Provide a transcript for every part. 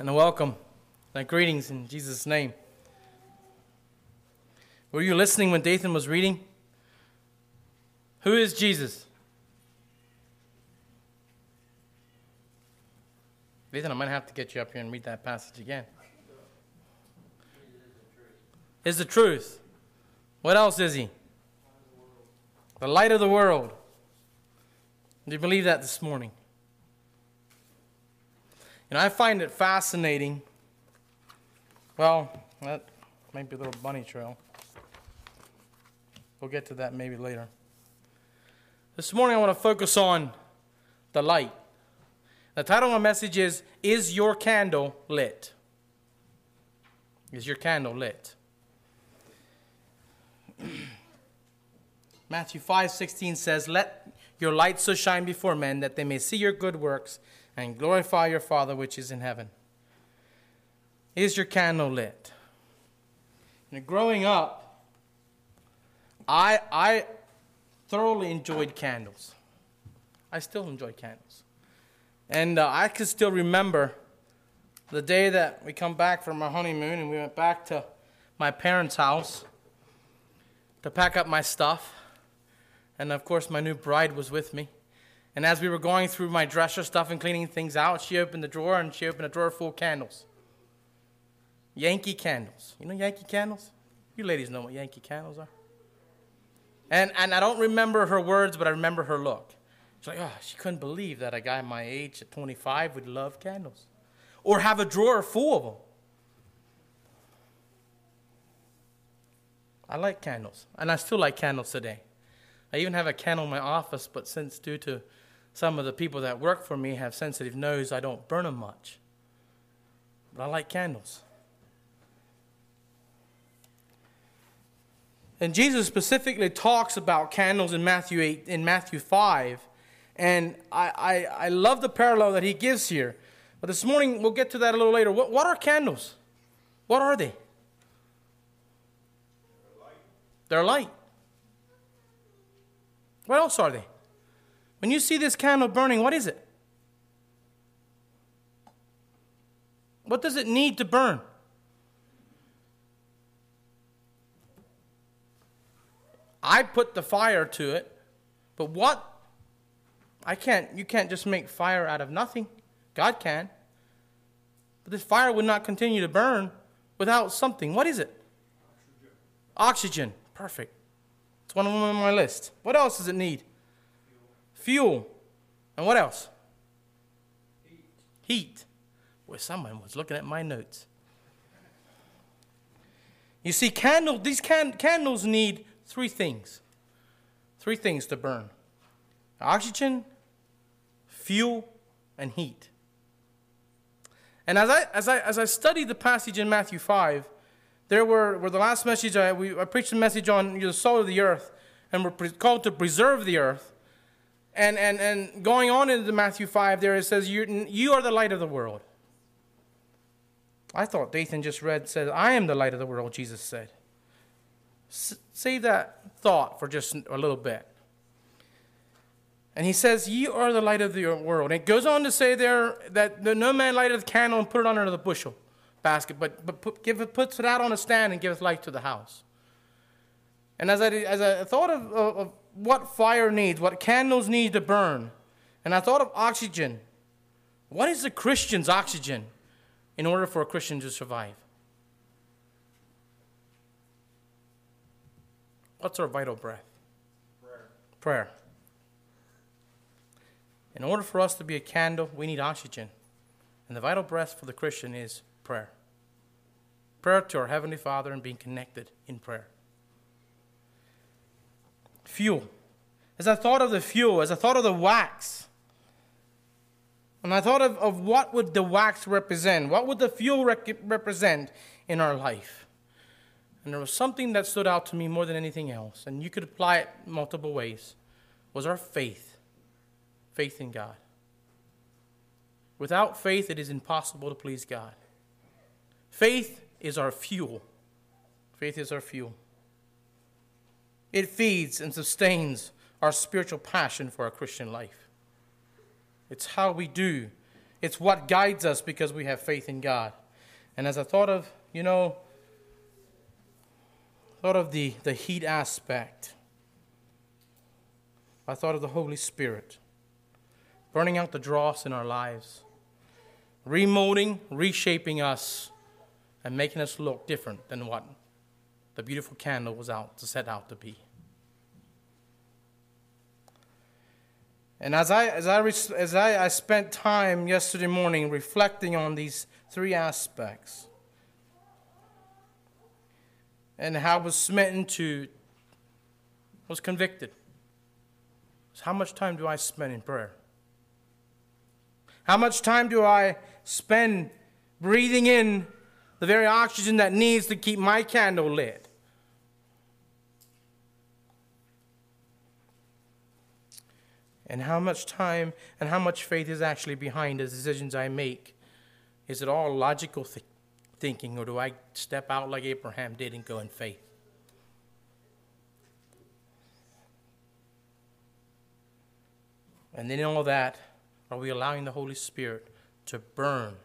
and a welcome and greetings in Jesus' name. Were you listening when Dathan was reading? Who is Jesus? Dathan, I might have to get you up here and read that passage again. Is the truth. What else is he? The light of the world. Do you believe that this morning? And I find it fascinating. Well, that might be a little bunny trail. We'll get to that maybe later. This morning I want to focus on the light. The title of my message is Is Your Candle Lit? Is your candle lit? Matthew 5 16 says, Let your light so shine before men that they may see your good works and glorify your Father which is in heaven. Is your candle lit? And growing up, I, I thoroughly enjoyed candles. I still enjoy candles. And uh, I can still remember the day that we come back from our honeymoon and we went back to my parents' house to pack up my stuff. And of course, my new bride was with me. And as we were going through my dresser stuff and cleaning things out, she opened the drawer and she opened a drawer full of candles. Yankee candles. You know Yankee candles? You ladies know what Yankee candles are. And, and I don't remember her words, but I remember her look. She's like, oh, she couldn't believe that a guy my age at 25 would love candles or have a drawer full of them. I like candles, and I still like candles today. I even have a candle in my office, but since due to some of the people that work for me have sensitive nose, I don't burn them much. But I like candles. And Jesus specifically talks about candles in Matthew 8, in Matthew 5. And I, I, I love the parallel that he gives here. But this morning, we'll get to that a little later. What, what are candles? What are they? They're light. What else are they? When you see this candle burning, what is it? What does it need to burn? I put the fire to it, but what? I can't, you can't just make fire out of nothing. God can. But this fire would not continue to burn without something. What is it? Oxygen. Oxygen. Perfect. It's one of them on my list. What else does it need? Fuel. And what else? Heat. Heat. Boy, someone was looking at my notes. You see, candle, these can, candles need three things. Three things to burn oxygen, fuel, and heat. And as I, as I, as I studied the passage in Matthew 5, there were, were the last message, I, we, I preached a message on the soul of the earth, and we're pre- called to preserve the earth. And, and, and going on into Matthew 5, there it says, you, you are the light of the world. I thought Dathan just read, said, I am the light of the world, Jesus said. S- save that thought for just a little bit. And he says, Ye are the light of the world. And it goes on to say there that no man lighteth a candle and put it under the bushel basket, but, but put, give it, puts it out on a stand and gives light to the house. And as I, as I thought of, of what fire needs, what candles need to burn, and I thought of oxygen, what is the Christian's oxygen in order for a Christian to survive? What's our vital breath? Prayer. Prayer. In order for us to be a candle, we need oxygen. And the vital breath for the Christian is prayer. Prayer to our Heavenly Father and being connected in prayer. Fuel. As I thought of the fuel, as I thought of the wax, and I thought of, of what would the wax represent, what would the fuel rec- represent in our life. And there was something that stood out to me more than anything else, and you could apply it multiple ways, was our faith. Faith in God. Without faith, it is impossible to please God. Faith is our fuel. Faith is our fuel. It feeds and sustains our spiritual passion for our Christian life. It's how we do It's what guides us because we have faith in God. And as I thought of, you know, thought of the, the heat aspect, I thought of the Holy Spirit burning out the dross in our lives, remolding, reshaping us, and making us look different than what the beautiful candle was out to set out to be. And as I, as I, as I, I spent time yesterday morning reflecting on these three aspects and how I was smitten to, was convicted. So how much time do I spend in prayer? How much time do I spend breathing in the very oxygen that needs to keep my candle lit? and how much time and how much faith is actually behind the decisions I make. Is it all logical th- thinking, or do I step out like Abraham did and go in faith? And in all that, are we allowing the Holy Spirit to burn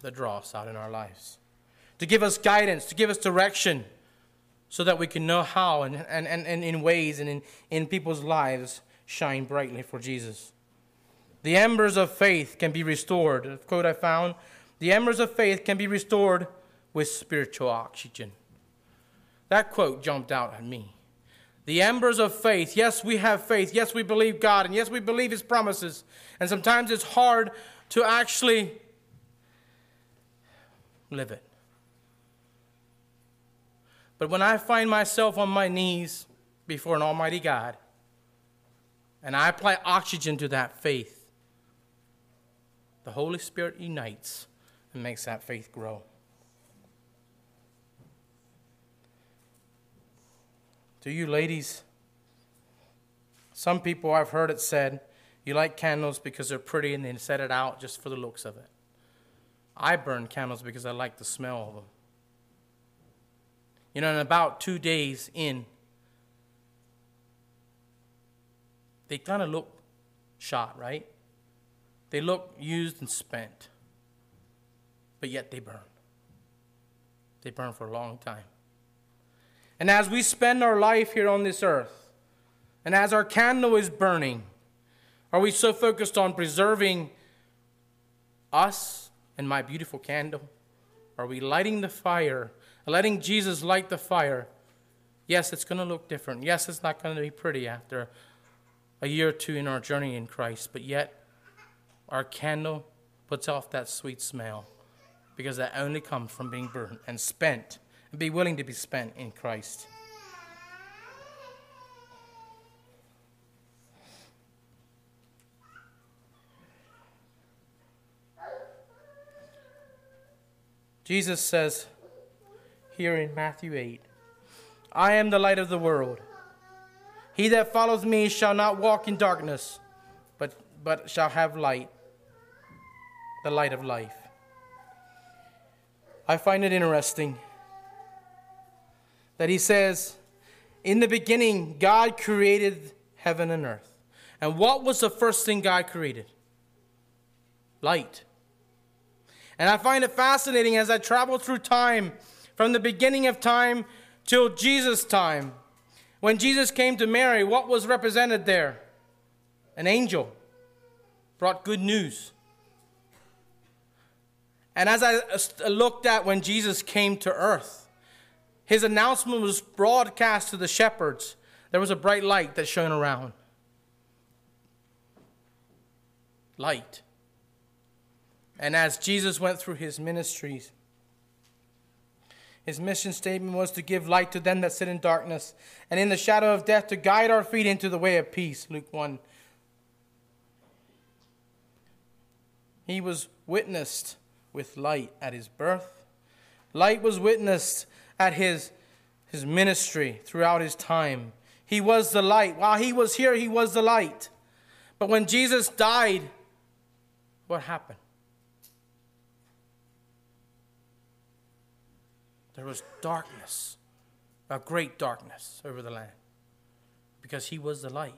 the dross out in our lives? To give us guidance, to give us direction, so that we can know how and, and, and, and in ways and in, in people's lives shine brightly for Jesus. The embers of faith can be restored. A quote I found The embers of faith can be restored with spiritual oxygen. That quote jumped out at me. The embers of faith. Yes, we have faith. Yes, we believe God. And yes, we believe His promises. And sometimes it's hard to actually live it. But when I find myself on my knees before an Almighty God, and I apply oxygen to that faith, the Holy Spirit unites and makes that faith grow. To you ladies, some people I've heard it said, you like candles because they're pretty and they set it out just for the looks of it. I burn candles because I like the smell of them. You know, in about two days in, they kind of look shot, right? They look used and spent, but yet they burn. They burn for a long time. And as we spend our life here on this earth, and as our candle is burning, are we so focused on preserving us and my beautiful candle? Are we lighting the fire, letting Jesus light the fire? Yes, it's going to look different. Yes, it's not going to be pretty after a year or two in our journey in Christ, but yet our candle puts off that sweet smell because that only comes from being burnt and spent and be willing to be spent in Christ. Jesus says here in Matthew 8, I am the light of the world. He that follows me shall not walk in darkness, but, but shall have light, the light of life. I find it interesting that he says, In the beginning, God created heaven and earth. And what was the first thing God created? Light. And I find it fascinating as I travel through time, from the beginning of time till Jesus' time when Jesus came to Mary, what was represented there? An angel brought good news. And as I looked at when Jesus came to earth, his announcement was broadcast to the shepherds. There was a bright light that shone around. Light. And as Jesus went through his ministries, his mission statement was to give light to them that sit in darkness and in the shadow of death, to guide our feet into the way of peace. Luke 1. He was witnessed with light at his birth. Light was witnessed at his, his ministry throughout his time. He was the light. While he was here, he was the light. But when Jesus died, what happened? There was darkness, a great darkness over the land, because he was the light.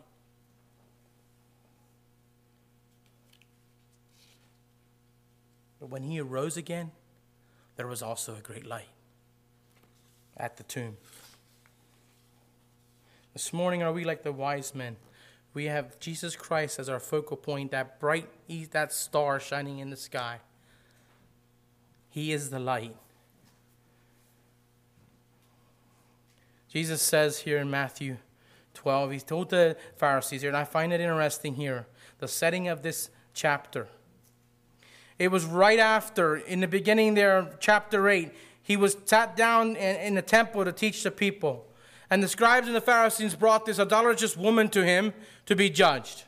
But when he arose again, there was also a great light at the tomb. This morning, are we like the wise men? We have Jesus Christ as our focal point, that bright, that star shining in the sky. He is the light. Jesus says here in Matthew 12, he told the Pharisees here, and I find it interesting here, the setting of this chapter. It was right after, in the beginning there, chapter 8, he was sat down in, in the temple to teach the people. And the scribes and the Pharisees brought this idolatrous woman to him to be judged.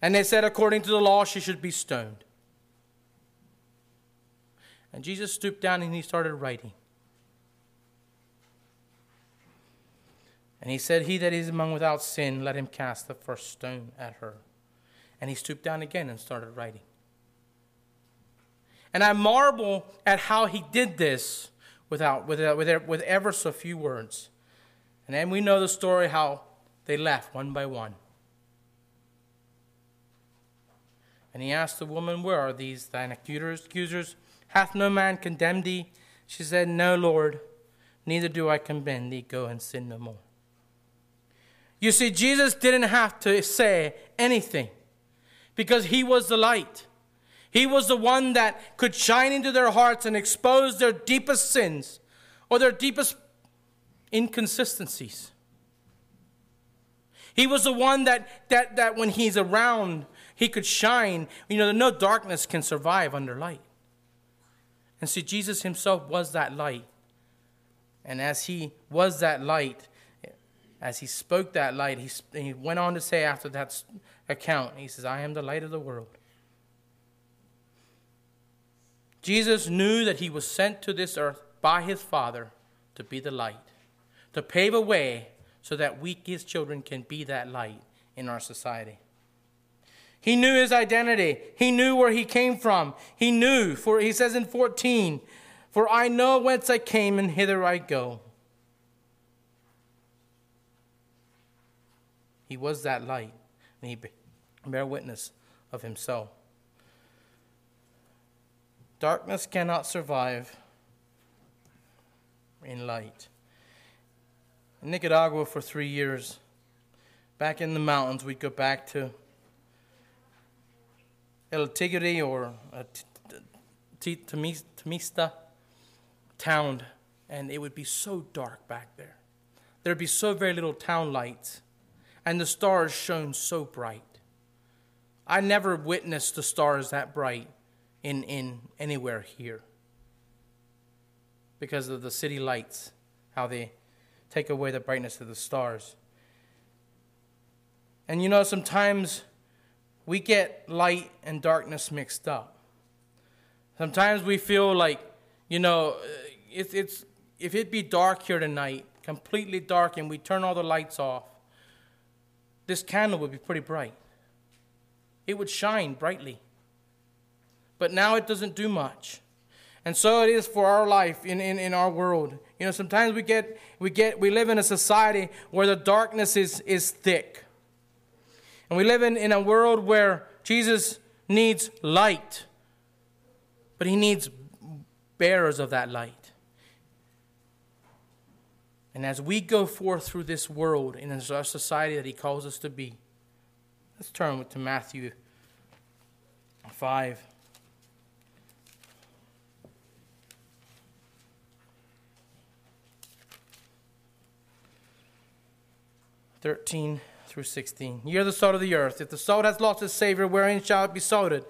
And they said, according to the law, she should be stoned. And Jesus stooped down and he started writing. And he said, He that is among without sin, let him cast the first stone at her. And he stooped down again and started writing. And I marvel at how he did this without, with, uh, with, with ever so few words. And then we know the story how they left one by one. And he asked the woman, Where are these thine accusers? Hath no man condemned thee? She said, No, Lord, neither do I condemn thee. Go and sin no more. You see, Jesus didn't have to say anything because he was the light. He was the one that could shine into their hearts and expose their deepest sins or their deepest inconsistencies. He was the one that, that, that when he's around, he could shine. You know, no darkness can survive under light. And see, Jesus himself was that light. And as he was that light, as he spoke that light, he, he went on to say after that account, he says, I am the light of the world. Jesus knew that he was sent to this earth by his Father to be the light to pave a way so that we, his children, can be that light in our society. He knew his identity. He knew where he came from. He knew, for he says in 14, For I know whence I came and hither I go. He was that light, and he bear witness of himself. Darkness cannot survive in light in Nicaragua for three years. Back in the mountains, we'd go back to El Tigre or Temista town, and it would be so dark back there. There'd be so very little town lights, and the stars shone so bright. I never witnessed the stars that bright in, in anywhere here because of the city lights, how they take away the brightness of the stars. And you know, sometimes we get light and darkness mixed up. Sometimes we feel like, you know, it's, it's, if it be dark here tonight, completely dark, and we turn all the lights off, this candle would be pretty bright. It would shine brightly. But now it doesn't do much. And so it is for our life in, in, in our world. You know, sometimes we get we get we live in a society where the darkness is, is thick. And we live in, in a world where Jesus needs light, but he needs bearers of that light. And as we go forth through this world and as our society that he calls us to be, let's turn to Matthew 5. 13 through 16. Ye are the salt of the earth. If the salt has lost its savor, wherein shall it be salted?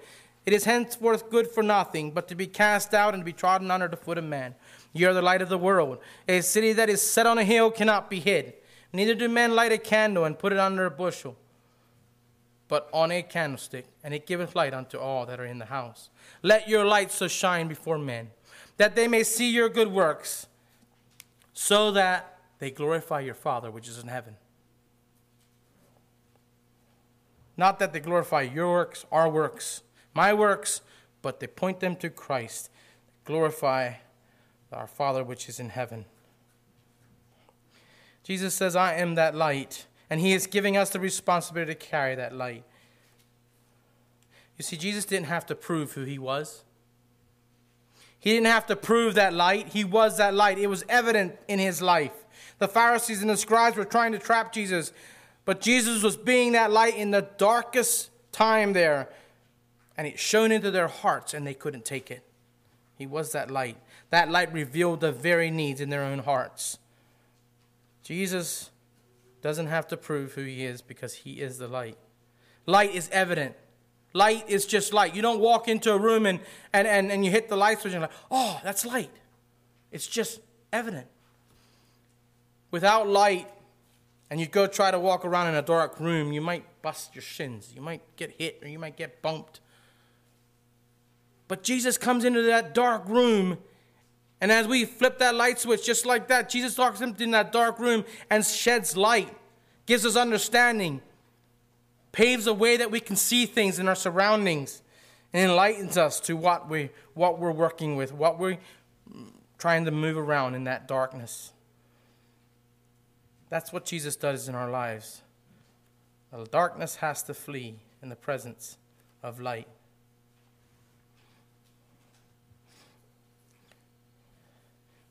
It is henceforth good for nothing, but to be cast out and to be trodden under the foot of man. Ye are the light of the world. A city that is set on a hill cannot be hid. Neither do men light a candle and put it under a bushel, but on a candlestick, and it giveth light unto all that are in the house. Let your light so shine before men, that they may see your good works, so that they glorify your Father which is in heaven. Not that they glorify your works, our works, my works, but they point them to Christ. Glorify our Father which is in heaven. Jesus says, I am that light, and He is giving us the responsibility to carry that light. You see, Jesus didn't have to prove who He was. He didn't have to prove that light. He was that light. It was evident in his life. The Pharisees and the scribes were trying to trap Jesus, but Jesus was being that light in the darkest time there. And it shone into their hearts, and they couldn't take it. He was that light. That light revealed the very needs in their own hearts. Jesus doesn't have to prove who he is because he is the light. Light is evident. Light is just light. You don't walk into a room and, and, and, and you hit the light switch and you're like, oh, that's light. It's just evident. Without light, and you go try to walk around in a dark room, you might bust your shins. You might get hit or you might get bumped. But Jesus comes into that dark room, and as we flip that light switch just like that, Jesus talks in that dark room and sheds light, gives us understanding paves a way that we can see things in our surroundings and enlightens us to what, we, what we're working with, what we're trying to move around in that darkness. That's what Jesus does in our lives. The darkness has to flee in the presence of light.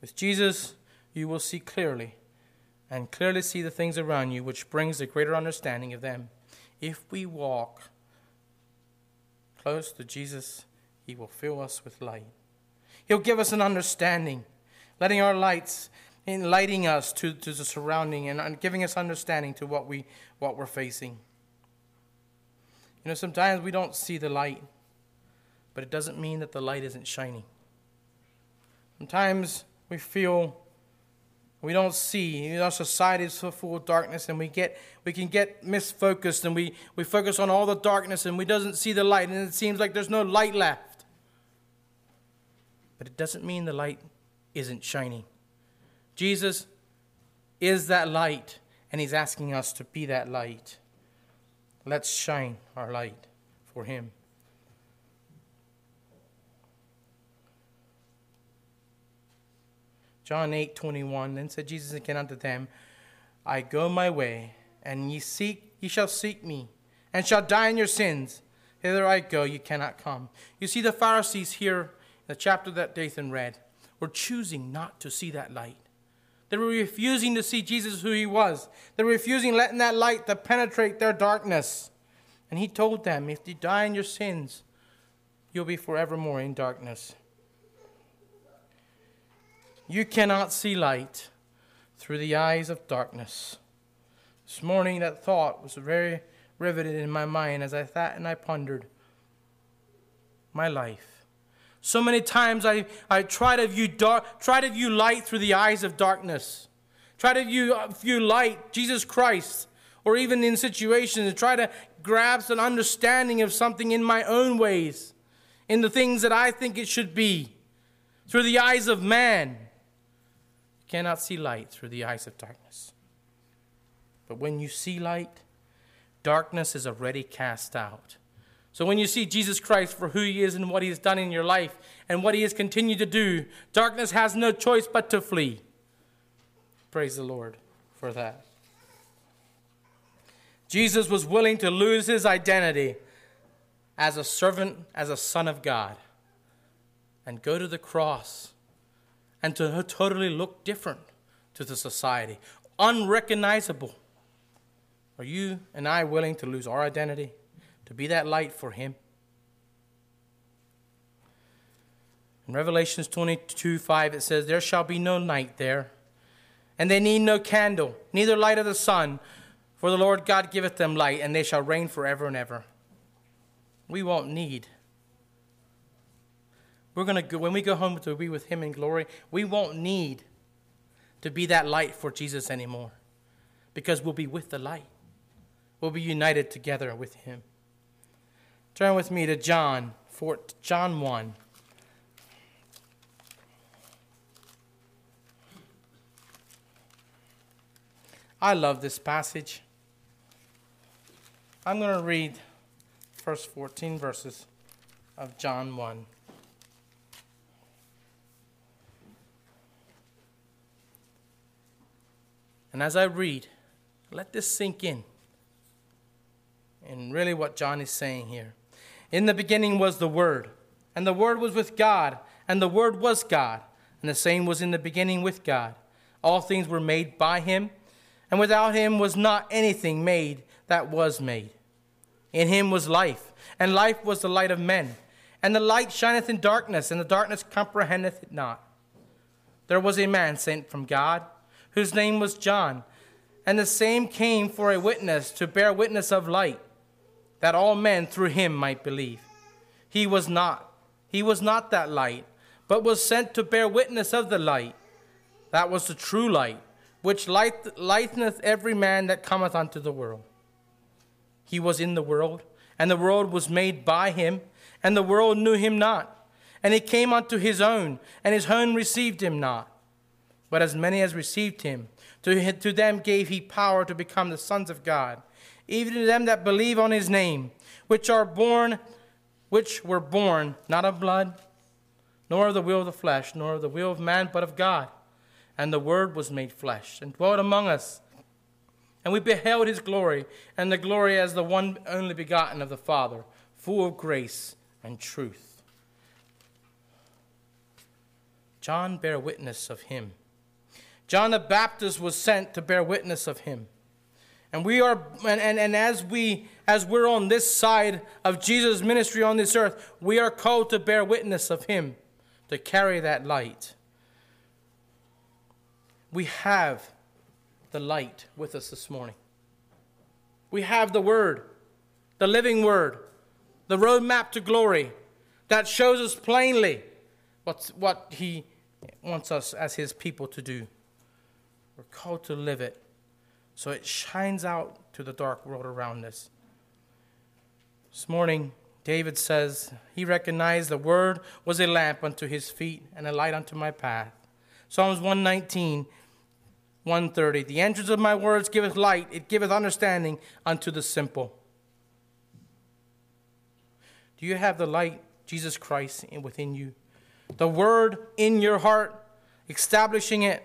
With Jesus, you will see clearly and clearly see the things around you, which brings a greater understanding of them. If we walk close to Jesus, He will fill us with light. He'll give us an understanding, letting our lights in lighting us to, to the surrounding and giving us understanding to what we what we're facing. You know, sometimes we don't see the light, but it doesn't mean that the light isn't shining. Sometimes we feel we don't see. Our society is so full of darkness, and we get we can get misfocused, and we, we focus on all the darkness, and we doesn't see the light, and it seems like there's no light left. But it doesn't mean the light isn't shining. Jesus is that light, and He's asking us to be that light. Let's shine our light for Him. John 8 21. Then said Jesus again unto them, I go my way, and ye seek, ye shall seek me, and shall die in your sins. Hither I go, ye cannot come. You see, the Pharisees here, in the chapter that Dathan read, were choosing not to see that light. They were refusing to see Jesus who he was. They were refusing letting that light to penetrate their darkness. And he told them, if you die in your sins, you'll be forevermore in darkness. You cannot see light through the eyes of darkness. This morning, that thought was very riveted in my mind as I sat and I pondered my life. So many times I, I try to view dark, try to view light through the eyes of darkness. Try to view, uh, view light, Jesus Christ, or even in situations and try to grasp an understanding of something in my own ways, in the things that I think it should be, through the eyes of man cannot see light through the eyes of darkness. But when you see light, darkness is already cast out. So when you see Jesus Christ for who he is and what he has done in your life and what he has continued to do, darkness has no choice but to flee. Praise the Lord for that. Jesus was willing to lose his identity as a servant, as a son of God, and go to the cross and to totally look different to the society, unrecognizable. Are you and I willing to lose our identity to be that light for Him? In Revelations 22 5, it says, There shall be no night there, and they need no candle, neither light of the sun, for the Lord God giveth them light, and they shall reign forever and ever. We won't need we're going to go, when we go home to be with Him in glory, we won't need to be that light for Jesus anymore because we'll be with the light. We'll be united together with Him. Turn with me to John, 4, John 1. I love this passage. I'm going to read first 14 verses of John 1. And as I read, let this sink in. And really, what John is saying here. In the beginning was the Word, and the Word was with God, and the Word was God, and the same was in the beginning with God. All things were made by him, and without him was not anything made that was made. In him was life, and life was the light of men. And the light shineth in darkness, and the darkness comprehendeth it not. There was a man sent from God, whose name was John, and the same came for a witness to bear witness of light, that all men through him might believe. He was not, he was not that light, but was sent to bear witness of the light. That was the true light, which light, lighteneth every man that cometh unto the world. He was in the world, and the world was made by him, and the world knew him not. And he came unto his own, and his own received him not. But as many as received him, to, to them gave he power to become the sons of God, even to them that believe on his name, which are born, which were born not of blood, nor of the will of the flesh, nor of the will of man, but of God. And the Word was made flesh, and dwelt among us. And we beheld his glory, and the glory as the one only begotten of the Father, full of grace and truth. John bare witness of him. John the Baptist was sent to bear witness of him. And we are and, and, and as we as we're on this side of Jesus' ministry on this earth, we are called to bear witness of him, to carry that light. We have the light with us this morning. We have the word, the living word, the roadmap to glory that shows us plainly what's, what he wants us as his people to do. We're called to live it so it shines out to the dark world around us. This morning, David says he recognized the word was a lamp unto his feet and a light unto my path. Psalms 119, 130. The entrance of my words giveth light, it giveth understanding unto the simple. Do you have the light, Jesus Christ, within you? The word in your heart, establishing it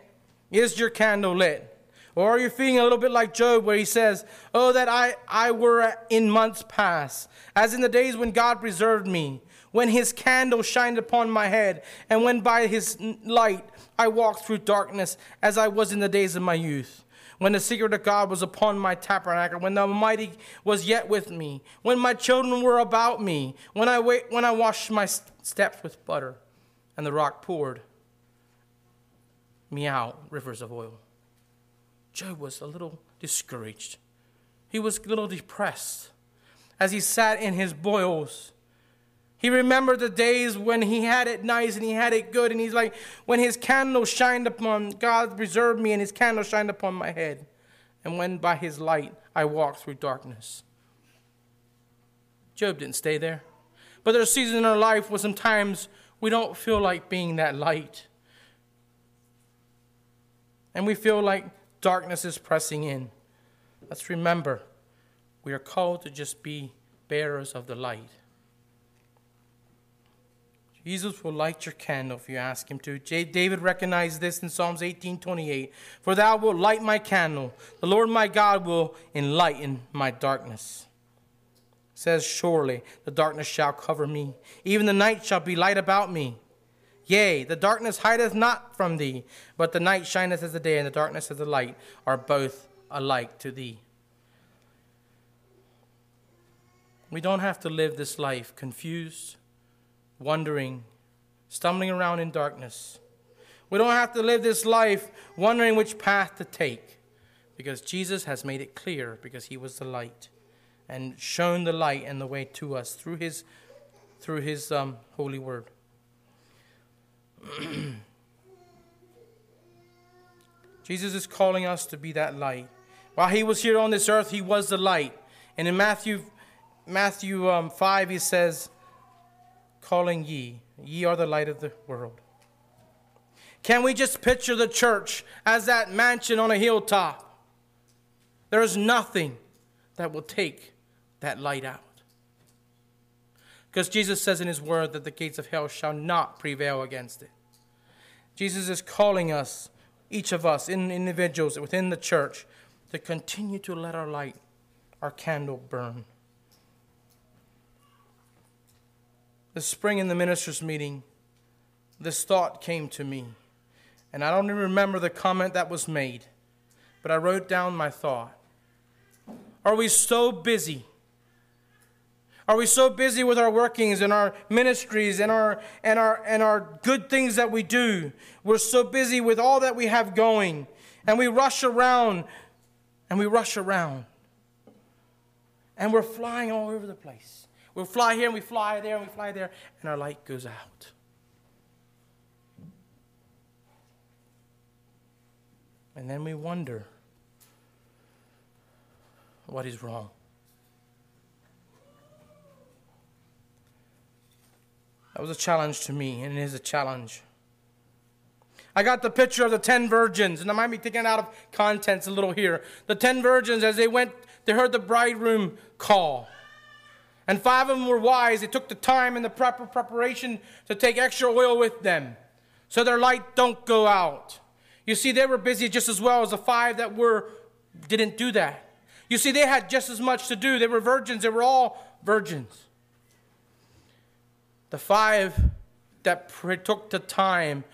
is your candle lit? Or are you feeling a little bit like Job, where he says, Oh, that I, I were in months past, as in the days when God preserved me, when his candle shined upon my head, and when by his light I walked through darkness, as I was in the days of my youth. When the secret of God was upon my tabernacle, when the Almighty was yet with me, when my children were about me, when I, when I washed my steps with butter, and the rock poured me out rivers of oil. Job was a little discouraged. He was a little depressed as he sat in his boils. He remembered the days when he had it nice and he had it good, and he's like, when his candle shined upon, God preserved me, and his candle shined upon my head. And when by his light I walked through darkness. Job didn't stay there. But there's seasons in our life where sometimes we don't feel like being that light and we feel like darkness is pressing in. Let's remember, we are called to just be bearers of the light. Jesus will light your candle if you ask him to. David recognized this in Psalms 18:28. For thou wilt light my candle. The Lord my God will enlighten my darkness. It says surely the darkness shall cover me. Even the night shall be light about me. Yea, the darkness hideth not from thee, but the night shineth as the day, and the darkness as the light are both alike to thee. We don't have to live this life confused, wondering, stumbling around in darkness. We don't have to live this life wondering which path to take because Jesus has made it clear because he was the light and shown the light and the way to us through his through his um, holy word. Jesus is calling us to be that light. While he was here on this earth, he was the light. And in Matthew, Matthew um, 5, he says, Calling ye, ye are the light of the world. Can we just picture the church as that mansion on a hilltop? There is nothing that will take that light out. Because Jesus says in his word that the gates of hell shall not prevail against it. Jesus is calling us, each of us, in individuals within the church, to continue to let our light, our candle burn. This spring in the ministers' meeting, this thought came to me. And I don't even remember the comment that was made, but I wrote down my thought. Are we so busy? Are we so busy with our workings and our ministries and our and our and our good things that we do? We're so busy with all that we have going, and we rush around and we rush around. And we're flying all over the place. We fly here and we fly there and we fly there, and our light goes out. And then we wonder what is wrong. That was a challenge to me, and it is a challenge. I got the picture of the ten virgins, and I might be taking it out of contents a little here. The ten virgins, as they went, they heard the bridegroom call. And five of them were wise. They took the time and the proper preparation to take extra oil with them so their light don't go out. You see, they were busy just as well as the five that were didn't do that. You see, they had just as much to do. They were virgins. They were all virgins. The five that took the time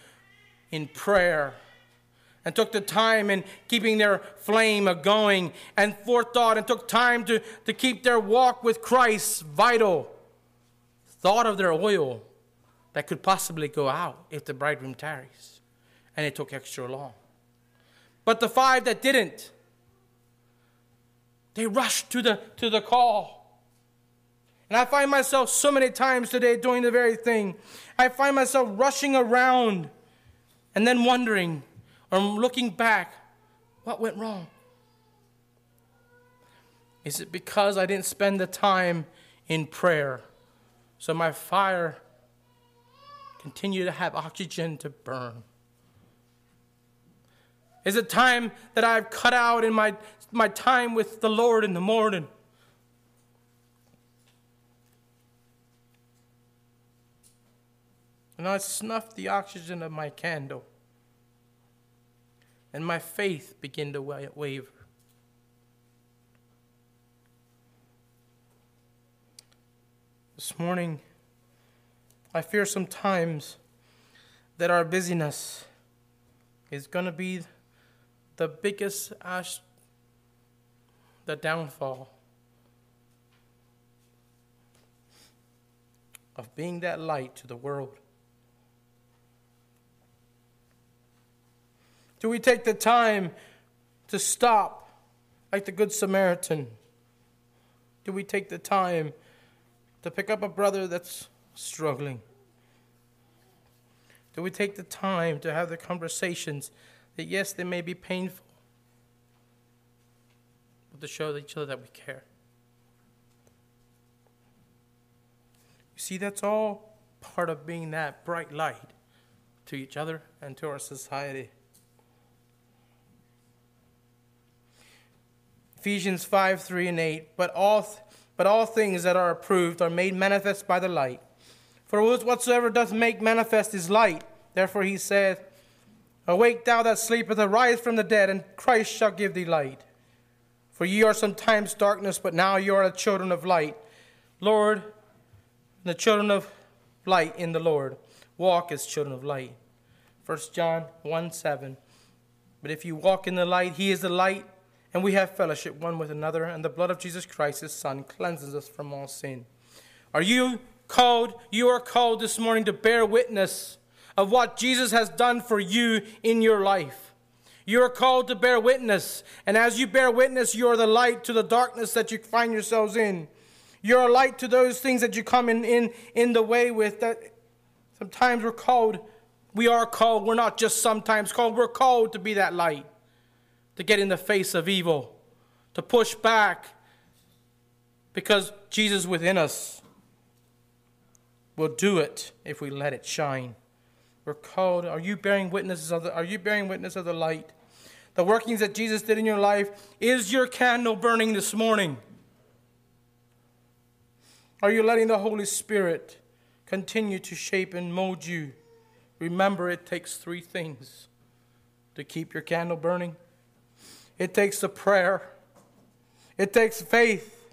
in prayer and took the time in keeping their flame a going and forethought and took time to, to keep their walk with Christ vital, thought of their oil that could possibly go out if the bridegroom tarries and it took extra long. But the five that didn't, they rushed to the, to the call. And I find myself so many times today doing the very thing. I find myself rushing around and then wondering or looking back, what went wrong? Is it because I didn't spend the time in prayer? So my fire continue to have oxygen to burn. Is it time that I've cut out in my, my time with the Lord in the morning? And I snuffed the oxygen of my candle, and my faith began to waver. This morning, I fear sometimes that our busyness is going to be the biggest ash, the downfall of being that light to the world. Do we take the time to stop like the Good Samaritan? Do we take the time to pick up a brother that's struggling? Do we take the time to have the conversations that yes, they may be painful, but to show each other that we care. You see, that's all part of being that bright light to each other and to our society. Ephesians 5 3 and 8. But all, th- but all things that are approved are made manifest by the light. For whatsoever doth make manifest is light. Therefore he saith, Awake, thou that sleepest, arise from the dead, and Christ shall give thee light. For ye are sometimes darkness, but now ye are the children of light. Lord, the children of light in the Lord, walk as children of light. 1 John 1 7. But if you walk in the light, he is the light, and we have fellowship one with another, and the blood of Jesus Christ, his Son, cleanses us from all sin. Are you called? You are called this morning to bear witness of what Jesus has done for you in your life. You are called to bear witness, and as you bear witness, you are the light to the darkness that you find yourselves in. You're a light to those things that you come in, in, in the way with. That sometimes we're called, we are called, we're not just sometimes called, we're called to be that light, to get in the face of evil, to push back, because Jesus within us will do it if we let it shine. We're called. Are you bearing witnesses of the, are you bearing witness of the light? The workings that Jesus did in your life. Is your candle burning this morning? Are you letting the Holy Spirit continue to shape and mold you? Remember, it takes three things to keep your candle burning it takes the prayer, it takes faith,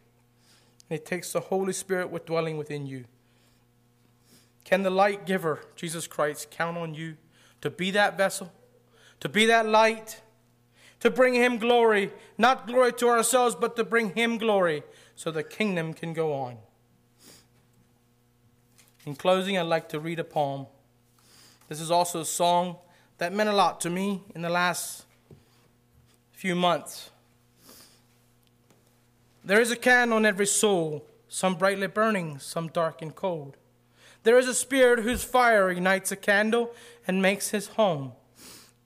it takes the Holy Spirit with dwelling within you. Can the light giver, Jesus Christ, count on you to be that vessel, to be that light, to bring him glory, not glory to ourselves, but to bring him glory so the kingdom can go on? In closing, I'd like to read a poem. This is also a song that meant a lot to me in the last few months. There is a candle on every soul, some brightly burning, some dark and cold. There is a spirit whose fire ignites a candle and makes his home.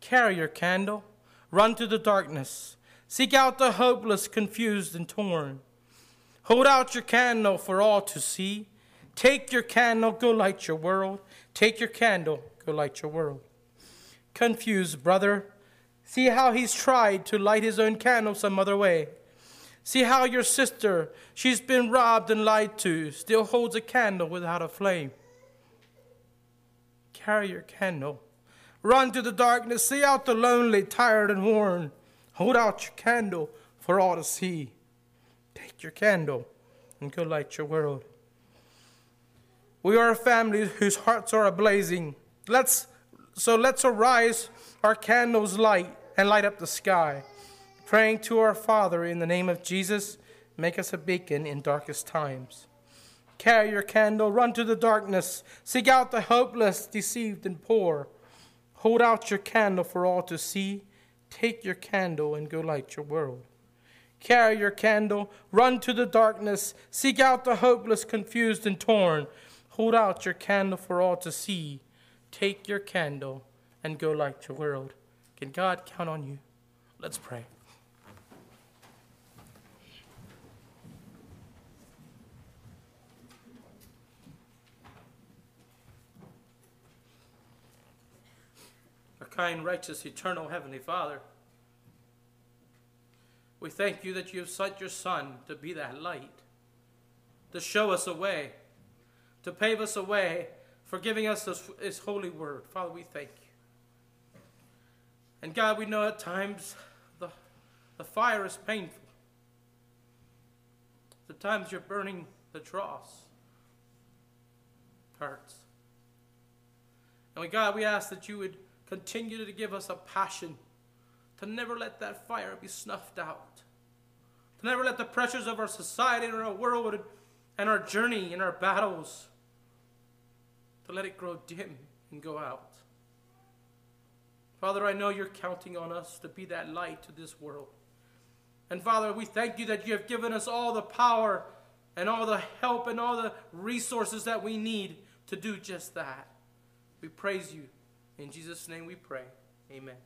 Carry your candle, run to the darkness, seek out the hopeless, confused, and torn. Hold out your candle for all to see. Take your candle, go light your world. Take your candle, go light your world. Confused brother, see how he's tried to light his own candle some other way. See how your sister, she's been robbed and lied to, still holds a candle without a flame carry your candle. Run to the darkness, see out the lonely, tired, and worn. Hold out your candle for all to see. Take your candle and go light your world. We are a family whose hearts are ablazing. Let's so let's arise, our candles light and light up the sky. Praying to our Father in the name of Jesus, make us a beacon in darkest times. Carry your candle, run to the darkness, seek out the hopeless, deceived, and poor. Hold out your candle for all to see. Take your candle and go light your world. Carry your candle, run to the darkness, seek out the hopeless, confused, and torn. Hold out your candle for all to see. Take your candle and go light your world. Can God count on you? Let's pray. Our kind, righteous, eternal Heavenly Father, we thank you that you have sent your Son to be that light, to show us a way, to pave us a way for giving us this, His holy word. Father, we thank you. And God, we know at times the, the fire is painful. The times you're burning the dross hurts. And we, God, we ask that you would Continue to give us a passion to never let that fire be snuffed out. To never let the pressures of our society and our world and our journey and our battles, to let it grow dim and go out. Father, I know you're counting on us to be that light to this world. And Father, we thank you that you have given us all the power and all the help and all the resources that we need to do just that. We praise you in Jesus' name we pray. Amen.